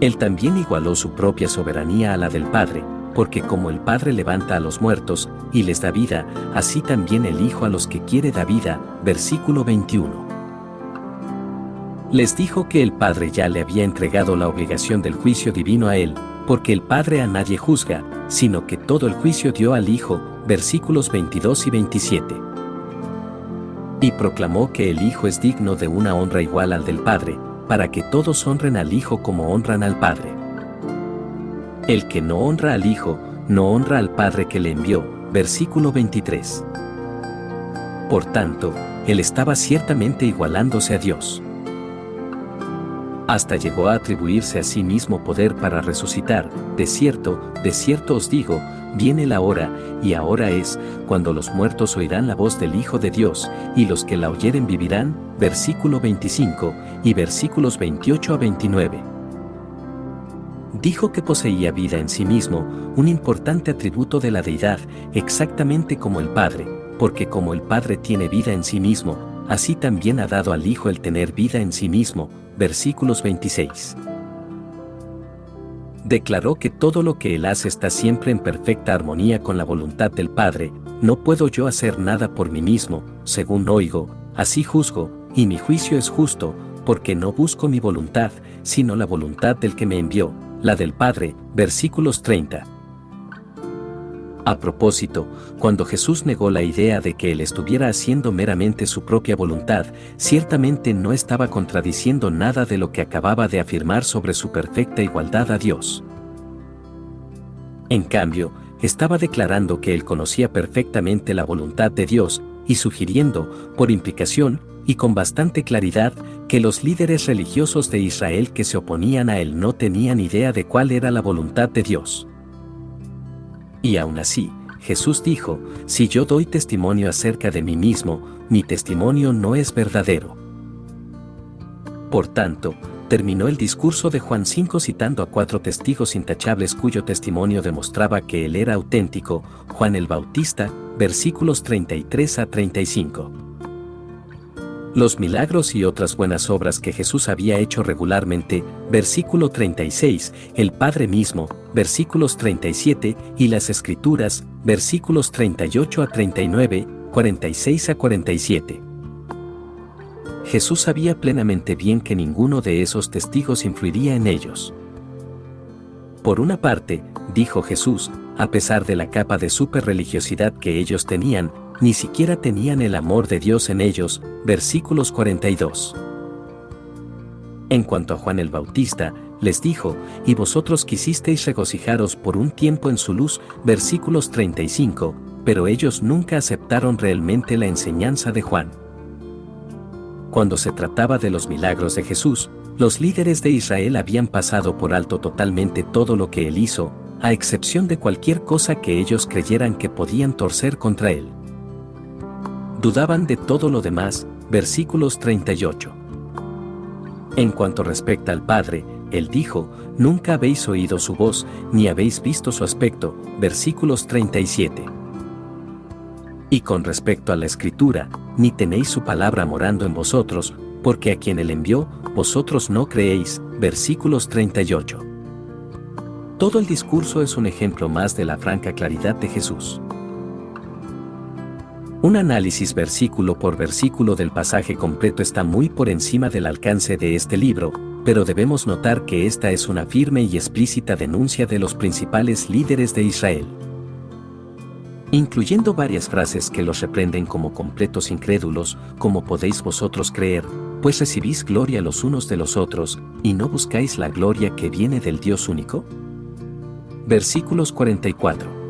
Él también igualó su propia soberanía a la del Padre, porque como el Padre levanta a los muertos y les da vida, así también el Hijo a los que quiere da vida. Versículo 21. Les dijo que el Padre ya le había entregado la obligación del juicio divino a él, porque el Padre a nadie juzga, sino que todo el juicio dio al Hijo. Versículos 22 y 27. Y proclamó que el Hijo es digno de una honra igual al del Padre, para que todos honren al Hijo como honran al Padre. El que no honra al Hijo, no honra al Padre que le envió. Versículo 23. Por tanto, él estaba ciertamente igualándose a Dios. Hasta llegó a atribuirse a sí mismo poder para resucitar. De cierto, de cierto os digo, viene la hora, y ahora es, cuando los muertos oirán la voz del Hijo de Dios, y los que la oyeren vivirán. Versículo 25 y versículos 28 a 29 dijo que poseía vida en sí mismo, un importante atributo de la deidad, exactamente como el Padre, porque como el Padre tiene vida en sí mismo, así también ha dado al Hijo el tener vida en sí mismo. Versículos 26. Declaró que todo lo que Él hace está siempre en perfecta armonía con la voluntad del Padre, no puedo yo hacer nada por mí mismo, según oigo, así juzgo, y mi juicio es justo, porque no busco mi voluntad, sino la voluntad del que me envió, la del Padre, versículos 30. A propósito, cuando Jesús negó la idea de que él estuviera haciendo meramente su propia voluntad, ciertamente no estaba contradiciendo nada de lo que acababa de afirmar sobre su perfecta igualdad a Dios. En cambio, estaba declarando que él conocía perfectamente la voluntad de Dios, y sugiriendo, por implicación, y con bastante claridad, que los líderes religiosos de Israel que se oponían a él no tenían idea de cuál era la voluntad de Dios. Y aún así, Jesús dijo, si yo doy testimonio acerca de mí mismo, mi testimonio no es verdadero. Por tanto, terminó el discurso de Juan 5 citando a cuatro testigos intachables cuyo testimonio demostraba que él era auténtico, Juan el Bautista, versículos 33 a 35. Los milagros y otras buenas obras que Jesús había hecho regularmente, versículo 36, el Padre mismo, versículos 37, y las Escrituras, versículos 38 a 39, 46 a 47. Jesús sabía plenamente bien que ninguno de esos testigos influiría en ellos. Por una parte, dijo Jesús, a pesar de la capa de superreligiosidad que ellos tenían, ni siquiera tenían el amor de Dios en ellos, versículos 42. En cuanto a Juan el Bautista, les dijo, y vosotros quisisteis regocijaros por un tiempo en su luz, versículos 35, pero ellos nunca aceptaron realmente la enseñanza de Juan. Cuando se trataba de los milagros de Jesús, los líderes de Israel habían pasado por alto totalmente todo lo que él hizo, a excepción de cualquier cosa que ellos creyeran que podían torcer contra él. Dudaban de todo lo demás, versículos 38. En cuanto respecta al Padre, él dijo, Nunca habéis oído su voz, ni habéis visto su aspecto, versículos 37. Y con respecto a la Escritura, ni tenéis su palabra morando en vosotros, porque a quien él envió, vosotros no creéis, versículos 38. Todo el discurso es un ejemplo más de la franca claridad de Jesús. Un análisis versículo por versículo del pasaje completo está muy por encima del alcance de este libro, pero debemos notar que esta es una firme y explícita denuncia de los principales líderes de Israel. Incluyendo varias frases que los reprenden como completos incrédulos, como podéis vosotros creer, pues recibís gloria los unos de los otros, y no buscáis la gloria que viene del Dios único? Versículos 44.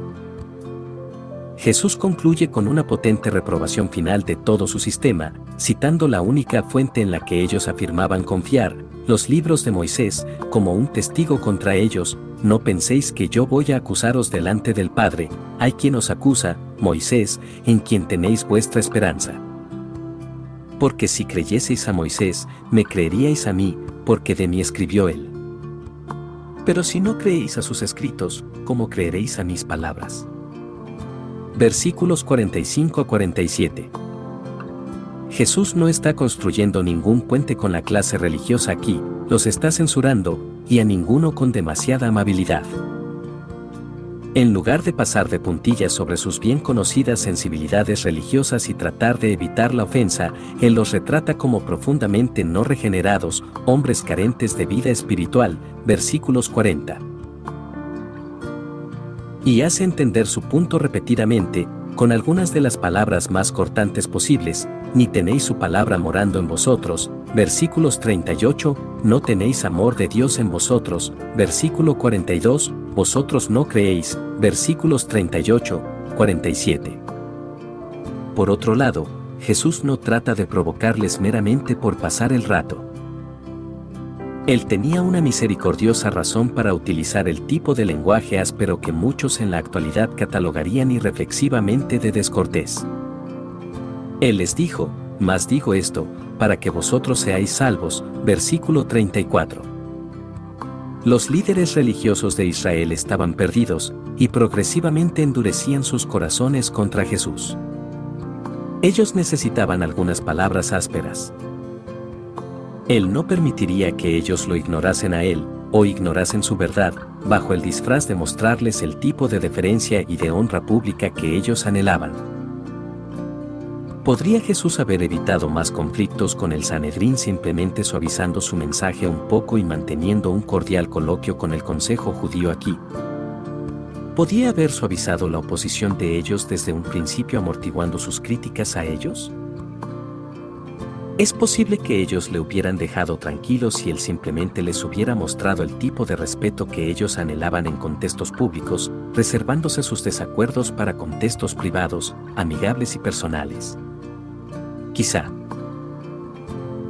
Jesús concluye con una potente reprobación final de todo su sistema, citando la única fuente en la que ellos afirmaban confiar, los libros de Moisés, como un testigo contra ellos, no penséis que yo voy a acusaros delante del Padre, hay quien os acusa, Moisés, en quien tenéis vuestra esperanza. Porque si creyeseis a Moisés, me creeríais a mí, porque de mí escribió él. Pero si no creéis a sus escritos, ¿cómo creeréis a mis palabras? Versículos 45 a 47. Jesús no está construyendo ningún puente con la clase religiosa aquí, los está censurando, y a ninguno con demasiada amabilidad. En lugar de pasar de puntillas sobre sus bien conocidas sensibilidades religiosas y tratar de evitar la ofensa, Él los retrata como profundamente no regenerados, hombres carentes de vida espiritual, versículos 40 y hace entender su punto repetidamente, con algunas de las palabras más cortantes posibles, ni tenéis su palabra morando en vosotros, versículos 38, no tenéis amor de Dios en vosotros, versículo 42, vosotros no creéis, versículos 38, 47. Por otro lado, Jesús no trata de provocarles meramente por pasar el rato. Él tenía una misericordiosa razón para utilizar el tipo de lenguaje áspero que muchos en la actualidad catalogarían irreflexivamente de descortés. Él les dijo, más digo esto, para que vosotros seáis salvos, versículo 34. Los líderes religiosos de Israel estaban perdidos, y progresivamente endurecían sus corazones contra Jesús. Ellos necesitaban algunas palabras ásperas. Él no permitiría que ellos lo ignorasen a él, o ignorasen su verdad, bajo el disfraz de mostrarles el tipo de deferencia y de honra pública que ellos anhelaban. ¿Podría Jesús haber evitado más conflictos con el Sanedrín simplemente suavizando su mensaje un poco y manteniendo un cordial coloquio con el Consejo judío aquí? ¿Podía haber suavizado la oposición de ellos desde un principio amortiguando sus críticas a ellos? Es posible que ellos le hubieran dejado tranquilos si él simplemente les hubiera mostrado el tipo de respeto que ellos anhelaban en contextos públicos, reservándose sus desacuerdos para contextos privados, amigables y personales. Quizá.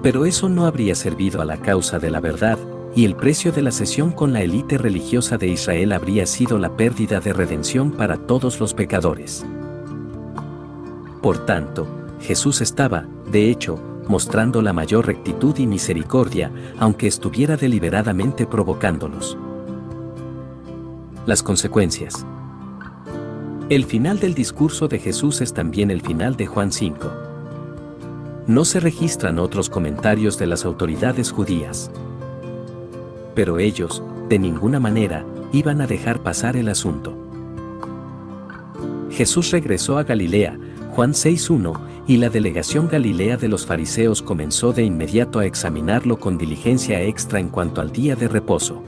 Pero eso no habría servido a la causa de la verdad, y el precio de la sesión con la élite religiosa de Israel habría sido la pérdida de redención para todos los pecadores. Por tanto, Jesús estaba, de hecho, mostrando la mayor rectitud y misericordia, aunque estuviera deliberadamente provocándolos. Las consecuencias. El final del discurso de Jesús es también el final de Juan 5. No se registran otros comentarios de las autoridades judías. Pero ellos, de ninguna manera, iban a dejar pasar el asunto. Jesús regresó a Galilea, Juan 6.1, y la delegación galilea de los fariseos comenzó de inmediato a examinarlo con diligencia extra en cuanto al día de reposo.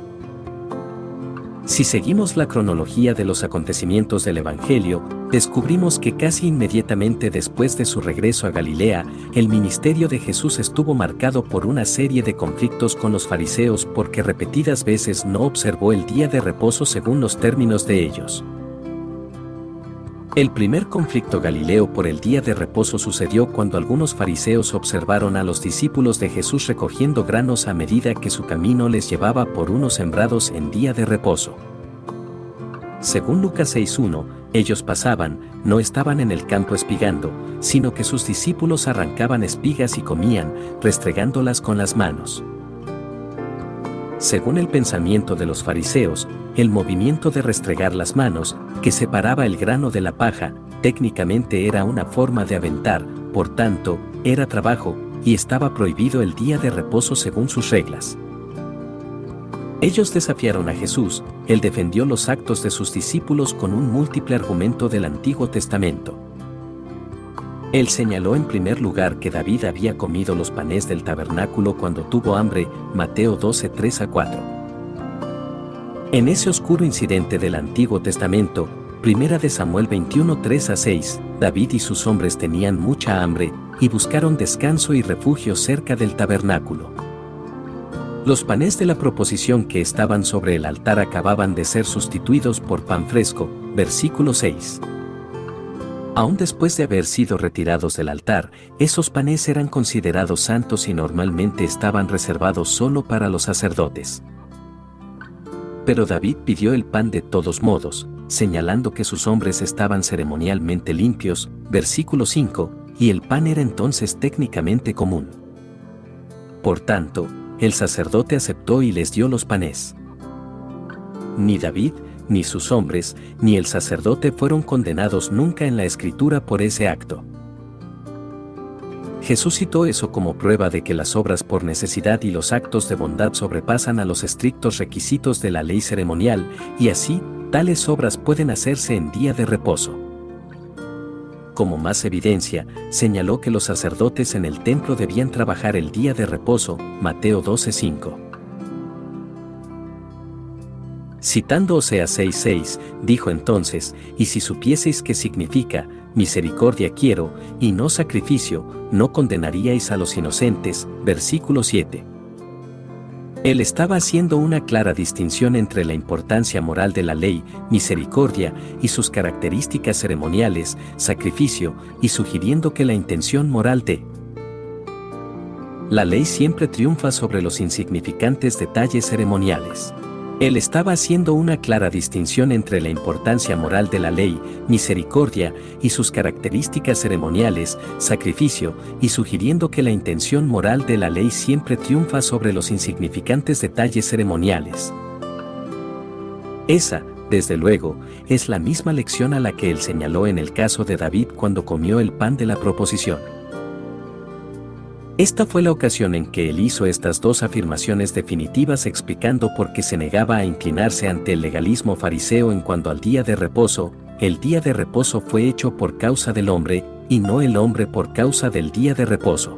Si seguimos la cronología de los acontecimientos del Evangelio, descubrimos que casi inmediatamente después de su regreso a Galilea, el ministerio de Jesús estuvo marcado por una serie de conflictos con los fariseos porque repetidas veces no observó el día de reposo según los términos de ellos. El primer conflicto galileo por el día de reposo sucedió cuando algunos fariseos observaron a los discípulos de Jesús recogiendo granos a medida que su camino les llevaba por unos sembrados en día de reposo. Según Lucas 6.1, ellos pasaban, no estaban en el campo espigando, sino que sus discípulos arrancaban espigas y comían, restregándolas con las manos. Según el pensamiento de los fariseos, el movimiento de restregar las manos, que separaba el grano de la paja, técnicamente era una forma de aventar, por tanto, era trabajo, y estaba prohibido el día de reposo según sus reglas. Ellos desafiaron a Jesús, él defendió los actos de sus discípulos con un múltiple argumento del Antiguo Testamento. Él señaló en primer lugar que David había comido los panes del tabernáculo cuando tuvo hambre, Mateo 12, 3 a 4. En ese oscuro incidente del Antiguo Testamento, Primera de Samuel 21, 3 a 6, David y sus hombres tenían mucha hambre, y buscaron descanso y refugio cerca del tabernáculo. Los panes de la proposición que estaban sobre el altar acababan de ser sustituidos por pan fresco, versículo 6. Aún después de haber sido retirados del altar, esos panes eran considerados santos y normalmente estaban reservados solo para los sacerdotes. Pero David pidió el pan de todos modos, señalando que sus hombres estaban ceremonialmente limpios, versículo 5, y el pan era entonces técnicamente común. Por tanto, el sacerdote aceptó y les dio los panes. Ni David, ni sus hombres, ni el sacerdote fueron condenados nunca en la escritura por ese acto. Jesús citó eso como prueba de que las obras por necesidad y los actos de bondad sobrepasan a los estrictos requisitos de la ley ceremonial, y así, tales obras pueden hacerse en día de reposo. Como más evidencia, señaló que los sacerdotes en el templo debían trabajar el día de reposo, Mateo 12:5. Citando Osea 6:6, dijo entonces, y si supieseis qué significa, misericordia quiero, y no sacrificio, no condenaríais a los inocentes, versículo 7. Él estaba haciendo una clara distinción entre la importancia moral de la ley, misericordia, y sus características ceremoniales, sacrificio, y sugiriendo que la intención moral de la ley siempre triunfa sobre los insignificantes detalles ceremoniales. Él estaba haciendo una clara distinción entre la importancia moral de la ley, misericordia, y sus características ceremoniales, sacrificio, y sugiriendo que la intención moral de la ley siempre triunfa sobre los insignificantes detalles ceremoniales. Esa, desde luego, es la misma lección a la que él señaló en el caso de David cuando comió el pan de la proposición. Esta fue la ocasión en que él hizo estas dos afirmaciones definitivas explicando por qué se negaba a inclinarse ante el legalismo fariseo en cuanto al día de reposo, el día de reposo fue hecho por causa del hombre, y no el hombre por causa del día de reposo.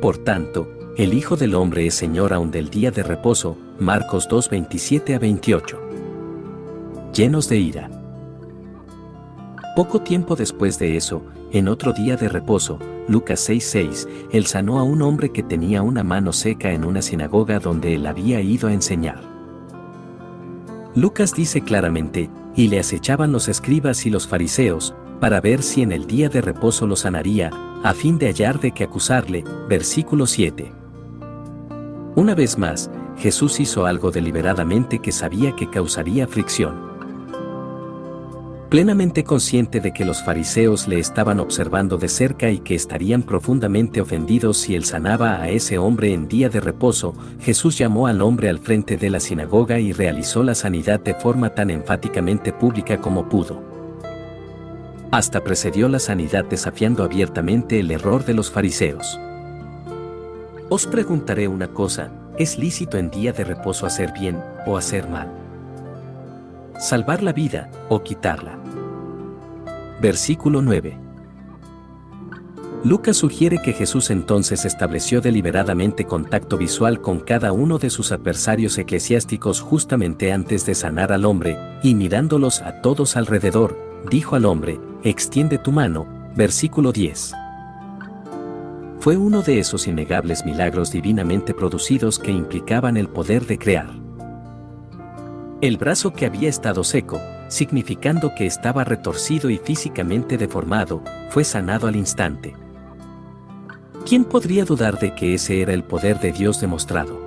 Por tanto, el Hijo del Hombre es Señor aún del día de reposo, Marcos 2, 27 a 28. Llenos de ira. Poco tiempo después de eso, en otro día de reposo, Lucas 6:6, él sanó a un hombre que tenía una mano seca en una sinagoga donde él había ido a enseñar. Lucas dice claramente, y le acechaban los escribas y los fariseos, para ver si en el día de reposo lo sanaría, a fin de hallar de qué acusarle, versículo 7. Una vez más, Jesús hizo algo deliberadamente que sabía que causaría fricción plenamente consciente de que los fariseos le estaban observando de cerca y que estarían profundamente ofendidos si él sanaba a ese hombre en día de reposo, Jesús llamó al hombre al frente de la sinagoga y realizó la sanidad de forma tan enfáticamente pública como pudo. Hasta precedió la sanidad desafiando abiertamente el error de los fariseos. Os preguntaré una cosa, ¿es lícito en día de reposo hacer bien o hacer mal? Salvar la vida o quitarla. Versículo 9. Lucas sugiere que Jesús entonces estableció deliberadamente contacto visual con cada uno de sus adversarios eclesiásticos justamente antes de sanar al hombre, y mirándolos a todos alrededor, dijo al hombre, extiende tu mano, versículo 10. Fue uno de esos innegables milagros divinamente producidos que implicaban el poder de crear. El brazo que había estado seco, significando que estaba retorcido y físicamente deformado, fue sanado al instante. ¿Quién podría dudar de que ese era el poder de Dios demostrado?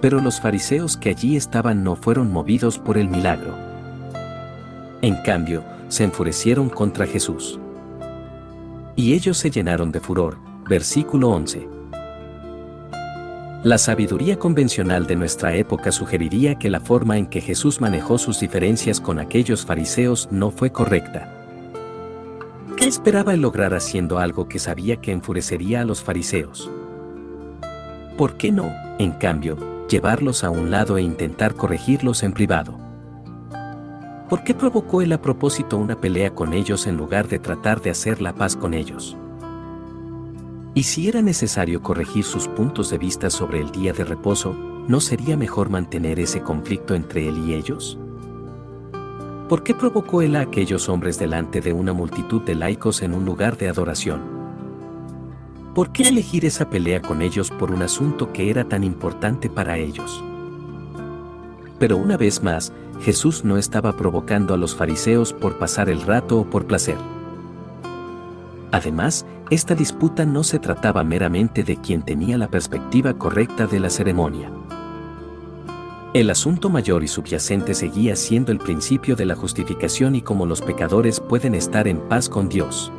Pero los fariseos que allí estaban no fueron movidos por el milagro. En cambio, se enfurecieron contra Jesús. Y ellos se llenaron de furor. Versículo 11. La sabiduría convencional de nuestra época sugeriría que la forma en que Jesús manejó sus diferencias con aquellos fariseos no fue correcta. ¿Qué esperaba él lograr haciendo algo que sabía que enfurecería a los fariseos? ¿Por qué no, en cambio, llevarlos a un lado e intentar corregirlos en privado? ¿Por qué provocó él a propósito una pelea con ellos en lugar de tratar de hacer la paz con ellos? Y si era necesario corregir sus puntos de vista sobre el día de reposo, ¿no sería mejor mantener ese conflicto entre él y ellos? ¿Por qué provocó él a aquellos hombres delante de una multitud de laicos en un lugar de adoración? ¿Por qué elegir esa pelea con ellos por un asunto que era tan importante para ellos? Pero una vez más, Jesús no estaba provocando a los fariseos por pasar el rato o por placer. Además, esta disputa no se trataba meramente de quien tenía la perspectiva correcta de la ceremonia. El asunto mayor y subyacente seguía siendo el principio de la justificación y cómo los pecadores pueden estar en paz con Dios.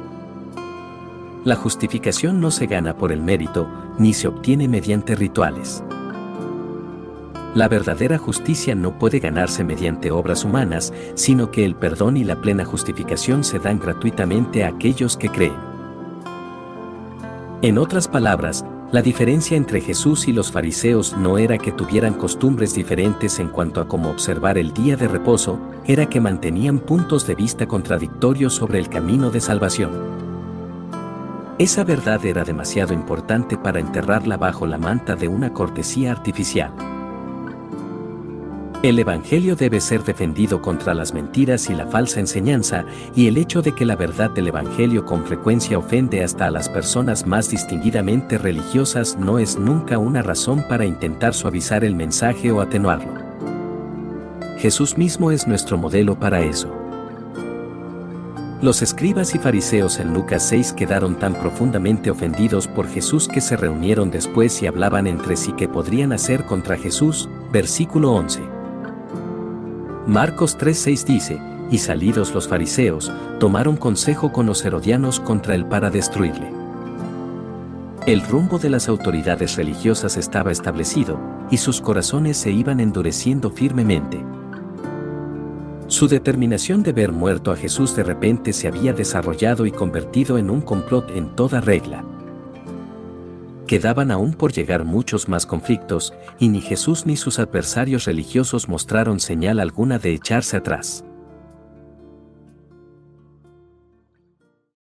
La justificación no se gana por el mérito, ni se obtiene mediante rituales. La verdadera justicia no puede ganarse mediante obras humanas, sino que el perdón y la plena justificación se dan gratuitamente a aquellos que creen. En otras palabras, la diferencia entre Jesús y los fariseos no era que tuvieran costumbres diferentes en cuanto a cómo observar el día de reposo, era que mantenían puntos de vista contradictorios sobre el camino de salvación. Esa verdad era demasiado importante para enterrarla bajo la manta de una cortesía artificial. El Evangelio debe ser defendido contra las mentiras y la falsa enseñanza, y el hecho de que la verdad del Evangelio con frecuencia ofende hasta a las personas más distinguidamente religiosas no es nunca una razón para intentar suavizar el mensaje o atenuarlo. Jesús mismo es nuestro modelo para eso. Los escribas y fariseos en Lucas 6 quedaron tan profundamente ofendidos por Jesús que se reunieron después y hablaban entre sí qué podrían hacer contra Jesús, versículo 11. Marcos 3:6 dice, y salidos los fariseos, tomaron consejo con los herodianos contra él para destruirle. El rumbo de las autoridades religiosas estaba establecido, y sus corazones se iban endureciendo firmemente. Su determinación de ver muerto a Jesús de repente se había desarrollado y convertido en un complot en toda regla. Quedaban aún por llegar muchos más conflictos, y ni Jesús ni sus adversarios religiosos mostraron señal alguna de echarse atrás.